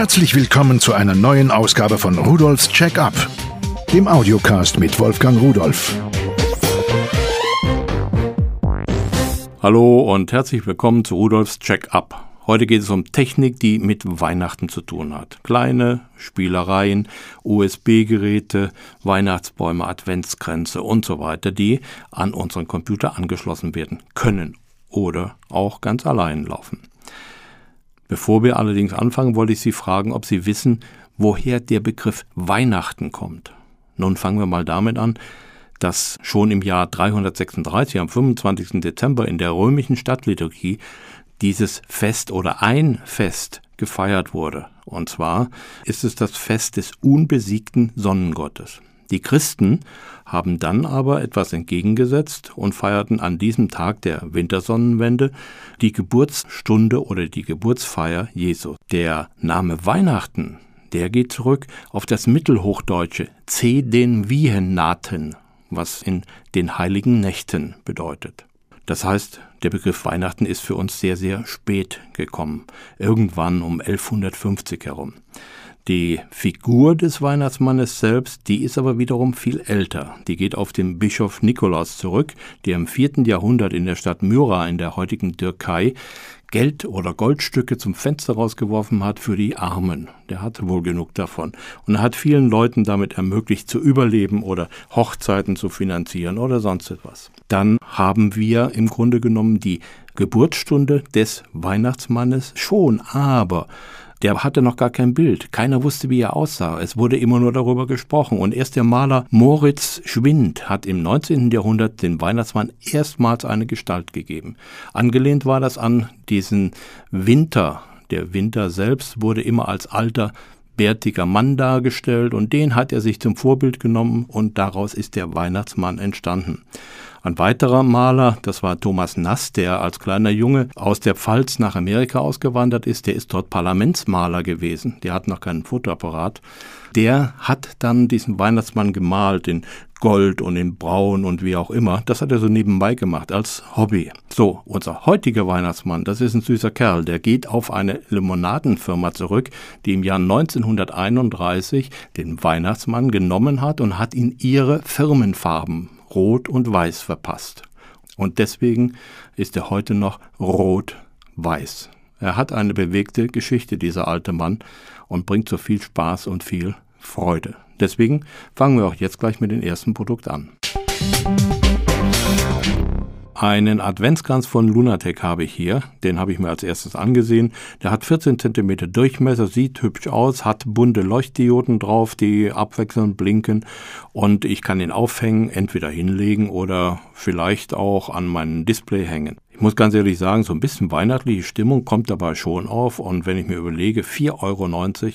Herzlich willkommen zu einer neuen Ausgabe von Rudolfs Check-up, dem Audiocast mit Wolfgang Rudolf. Hallo und herzlich willkommen zu Rudolfs Check-up. Heute geht es um Technik, die mit Weihnachten zu tun hat. Kleine Spielereien, USB-Geräte, Weihnachtsbäume, Adventskränze und so weiter, die an unseren Computer angeschlossen werden können oder auch ganz allein laufen. Bevor wir allerdings anfangen, wollte ich Sie fragen, ob Sie wissen, woher der Begriff Weihnachten kommt. Nun fangen wir mal damit an, dass schon im Jahr 336 am 25. Dezember in der römischen Stadtliturgie dieses Fest oder ein Fest gefeiert wurde. Und zwar ist es das Fest des unbesiegten Sonnengottes. Die Christen haben dann aber etwas entgegengesetzt und feierten an diesem Tag der Wintersonnenwende die Geburtsstunde oder die Geburtsfeier Jesu. Der Name Weihnachten, der geht zurück auf das mittelhochdeutsche C den Wiehenaten, was in den heiligen Nächten bedeutet. Das heißt, der Begriff Weihnachten ist für uns sehr, sehr spät gekommen, irgendwann um 1150 herum. Die Figur des Weihnachtsmannes selbst, die ist aber wiederum viel älter. Die geht auf den Bischof Nikolaus zurück, der im vierten Jahrhundert in der Stadt Myra in der heutigen Türkei Geld oder Goldstücke zum Fenster rausgeworfen hat für die Armen. Der hatte wohl genug davon. Und er hat vielen Leuten damit ermöglicht zu überleben oder Hochzeiten zu finanzieren oder sonst etwas. Dann haben wir im Grunde genommen die Geburtsstunde des Weihnachtsmannes schon, aber der hatte noch gar kein Bild. Keiner wusste, wie er aussah. Es wurde immer nur darüber gesprochen. Und erst der Maler Moritz Schwind hat im 19. Jahrhundert den Weihnachtsmann erstmals eine Gestalt gegeben. Angelehnt war das an diesen Winter. Der Winter selbst wurde immer als alter bärtiger Mann dargestellt und den hat er sich zum Vorbild genommen und daraus ist der Weihnachtsmann entstanden. Ein weiterer Maler, das war Thomas Nass, der als kleiner Junge aus der Pfalz nach Amerika ausgewandert ist, der ist dort Parlamentsmaler gewesen. Der hat noch keinen Fotoapparat. Der hat dann diesen Weihnachtsmann gemalt in Gold und in Braun und wie auch immer. Das hat er so nebenbei gemacht als Hobby. So, unser heutiger Weihnachtsmann, das ist ein süßer Kerl. Der geht auf eine Limonadenfirma zurück, die im Jahr 1931 den Weihnachtsmann genommen hat und hat ihn ihre Firmenfarben Rot und Weiß verpasst. Und deswegen ist er heute noch rot-weiß. Er hat eine bewegte Geschichte, dieser alte Mann, und bringt so viel Spaß und viel Freude. Deswegen fangen wir auch jetzt gleich mit dem ersten Produkt an. Einen Adventskranz von Lunatec habe ich hier. Den habe ich mir als erstes angesehen. Der hat 14 cm Durchmesser, sieht hübsch aus, hat bunte Leuchtdioden drauf, die abwechselnd blinken. Und ich kann ihn aufhängen, entweder hinlegen oder vielleicht auch an meinem Display hängen. Ich muss ganz ehrlich sagen, so ein bisschen weihnachtliche Stimmung kommt dabei schon auf. Und wenn ich mir überlege, 4,90 Euro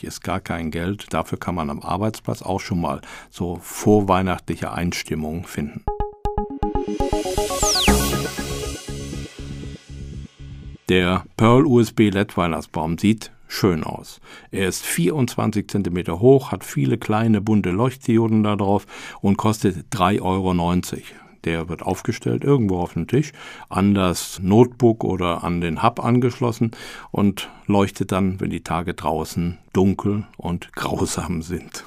ist gar kein Geld. Dafür kann man am Arbeitsplatz auch schon mal so vorweihnachtliche Einstimmung finden. Der Pearl USB LED Weihnachtsbaum sieht schön aus. Er ist 24 cm hoch, hat viele kleine bunte Leuchtdioden da drauf und kostet 3,90 Euro. Der wird aufgestellt irgendwo auf dem Tisch, an das Notebook oder an den Hub angeschlossen und leuchtet dann, wenn die Tage draußen dunkel und grausam sind.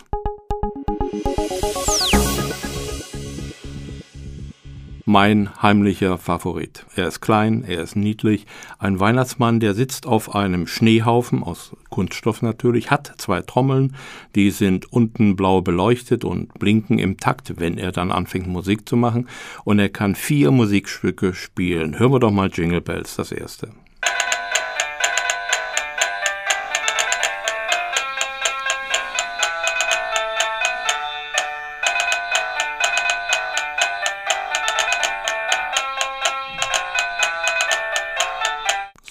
Mein heimlicher Favorit. Er ist klein, er ist niedlich. Ein Weihnachtsmann, der sitzt auf einem Schneehaufen aus Kunststoff natürlich, hat zwei Trommeln, die sind unten blau beleuchtet und blinken im Takt, wenn er dann anfängt Musik zu machen. Und er kann vier Musikstücke spielen. Hören wir doch mal Jingle Bells, das erste.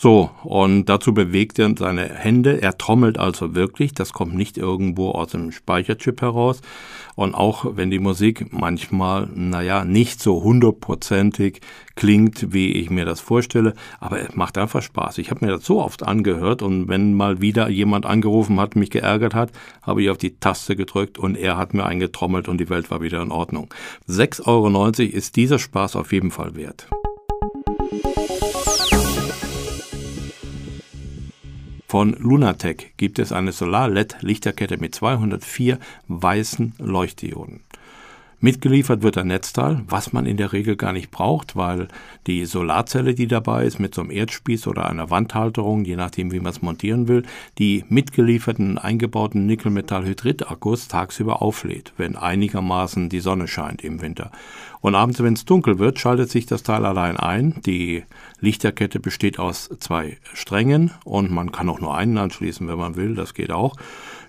So, und dazu bewegt er seine Hände. Er trommelt also wirklich. Das kommt nicht irgendwo aus dem Speicherchip heraus. Und auch wenn die Musik manchmal, naja, nicht so hundertprozentig klingt, wie ich mir das vorstelle, aber es macht einfach Spaß. Ich habe mir das so oft angehört und wenn mal wieder jemand angerufen hat, mich geärgert hat, habe ich auf die Taste gedrückt und er hat mir eingetrommelt und die Welt war wieder in Ordnung. 6,90 Euro ist dieser Spaß auf jeden Fall wert. Von Lunatec gibt es eine Solar-LED-Lichterkette mit 204 weißen Leuchtdioden. Mitgeliefert wird ein Netzteil, was man in der Regel gar nicht braucht, weil die Solarzelle, die dabei ist, mit so einem Erdspieß oder einer Wandhalterung, je nachdem, wie man es montieren will, die mitgelieferten eingebauten Nickel-Metall-Hydrid-Akkus tagsüber auflädt, wenn einigermaßen die Sonne scheint im Winter. Und abends, wenn es dunkel wird, schaltet sich das Teil allein ein. Die Lichterkette besteht aus zwei Strängen und man kann auch nur einen anschließen, wenn man will, das geht auch.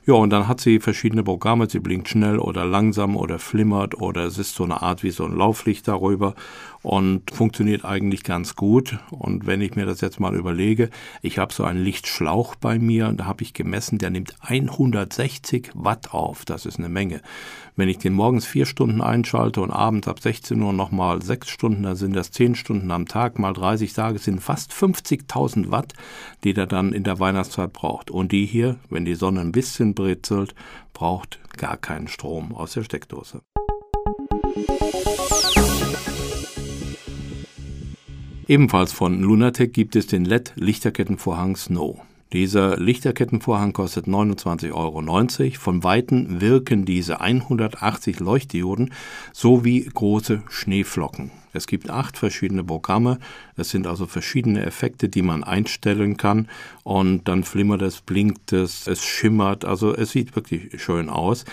Ja, und dann hat sie verschiedene Programme. Sie blinkt schnell oder langsam oder flimmert oder es ist so eine Art wie so ein Lauflicht darüber und funktioniert eigentlich ganz gut. Und wenn ich mir das jetzt mal überlege, ich habe so einen Lichtschlauch bei mir und da habe ich gemessen, der nimmt 160 Watt auf. Das ist eine Menge. Wenn ich den morgens vier Stunden einschalte und abends ab 16 Uhr nochmal sechs Stunden, dann sind das zehn Stunden am Tag, mal 30 Tage sind fast 50.000 Watt, die der dann in der Weihnachtszeit braucht. Und die hier, wenn die Sonne ein bisschen britzelt, braucht gar keinen Strom aus der Steckdose. Ebenfalls von Lunatec gibt es den LED-Lichterkettenvorhang Snow. Dieser Lichterkettenvorhang kostet 29,90 Euro. Von Weitem wirken diese 180 Leuchtdioden sowie große Schneeflocken. Es gibt acht verschiedene Programme. Es sind also verschiedene Effekte, die man einstellen kann. Und dann flimmert es, blinkt es, es schimmert. Also es sieht wirklich schön aus.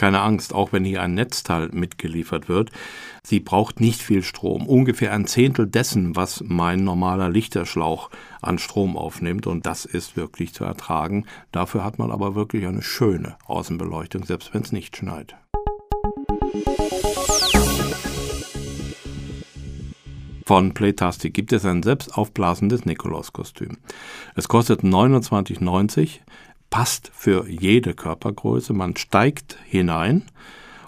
Keine Angst, auch wenn hier ein Netzteil mitgeliefert wird. Sie braucht nicht viel Strom, ungefähr ein Zehntel dessen, was mein normaler Lichterschlauch an Strom aufnimmt. Und das ist wirklich zu ertragen. Dafür hat man aber wirklich eine schöne Außenbeleuchtung, selbst wenn es nicht schneit. Von Playtastic gibt es ein selbst aufblasendes Nikolauskostüm. Es kostet 29,90 passt für jede Körpergröße. Man steigt hinein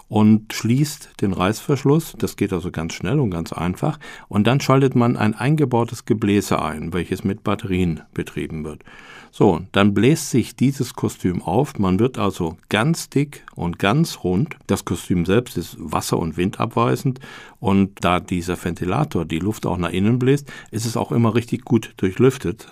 und schließt den Reißverschluss. Das geht also ganz schnell und ganz einfach. Und dann schaltet man ein eingebautes Gebläse ein, welches mit Batterien betrieben wird. So, dann bläst sich dieses Kostüm auf. Man wird also ganz dick und ganz rund. Das Kostüm selbst ist wasser- und windabweisend. Und da dieser Ventilator die Luft auch nach innen bläst, ist es auch immer richtig gut durchlüftet.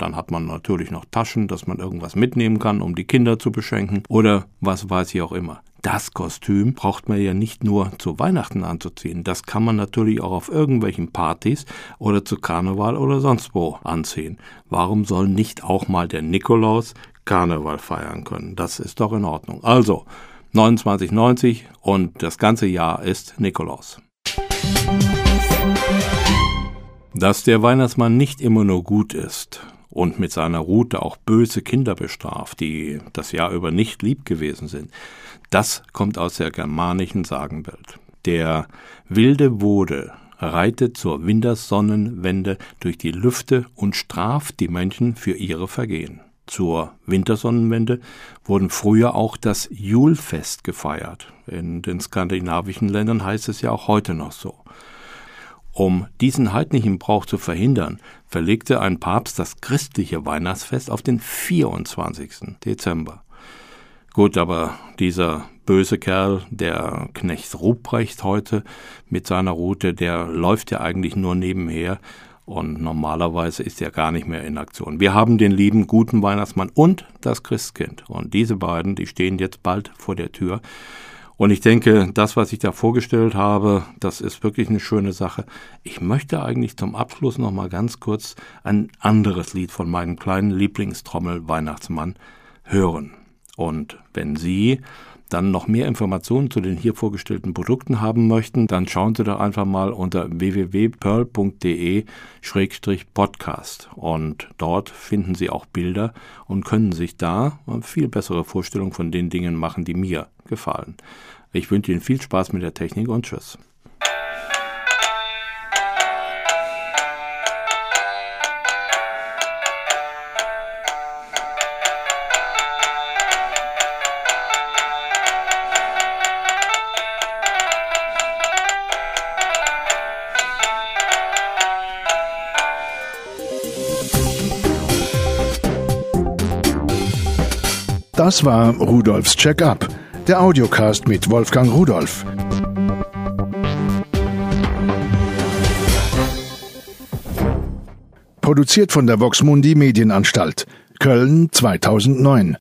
Dann hat man natürlich noch Taschen, dass man irgendwas mitnehmen kann, um die Kinder zu beschenken oder was weiß ich auch immer. Das Kostüm braucht man ja nicht nur zu Weihnachten anzuziehen. Das kann man natürlich auch auf irgendwelchen Partys oder zu Karneval oder sonst wo anziehen. Warum soll nicht auch mal der Nikolaus Karneval feiern können? Das ist doch in Ordnung. Also 29,90 und das ganze Jahr ist Nikolaus. Dass der Weihnachtsmann nicht immer nur gut ist und mit seiner Route auch böse Kinder bestraft, die das Jahr über nicht lieb gewesen sind. Das kommt aus der germanischen Sagenwelt. Der wilde Wode reitet zur Wintersonnenwende durch die Lüfte und straft die Menschen für ihre Vergehen. Zur Wintersonnenwende wurden früher auch das Julfest gefeiert. In den skandinavischen Ländern heißt es ja auch heute noch so. Um diesen heidnischen Brauch zu verhindern, verlegte ein Papst das christliche Weihnachtsfest auf den 24. Dezember. Gut, aber dieser böse Kerl, der Knecht Ruprecht heute mit seiner Route, der läuft ja eigentlich nur nebenher und normalerweise ist er gar nicht mehr in Aktion. Wir haben den lieben guten Weihnachtsmann und das Christkind und diese beiden, die stehen jetzt bald vor der Tür und ich denke, das, was ich da vorgestellt habe, das ist wirklich eine schöne Sache. Ich möchte eigentlich zum Abschluss noch mal ganz kurz ein anderes Lied von meinem kleinen Lieblingstrommel Weihnachtsmann hören. Und wenn Sie dann noch mehr Informationen zu den hier vorgestellten Produkten haben möchten, dann schauen Sie doch einfach mal unter www.pearl.de-podcast und dort finden Sie auch Bilder und können sich da eine viel bessere Vorstellung von den Dingen machen, die mir gefallen. Ich wünsche Ihnen viel Spaß mit der Technik und Tschüss. Das war Rudolfs Check-up, der Audiocast mit Wolfgang Rudolf. Produziert von der Voxmundi Medienanstalt. Köln 2009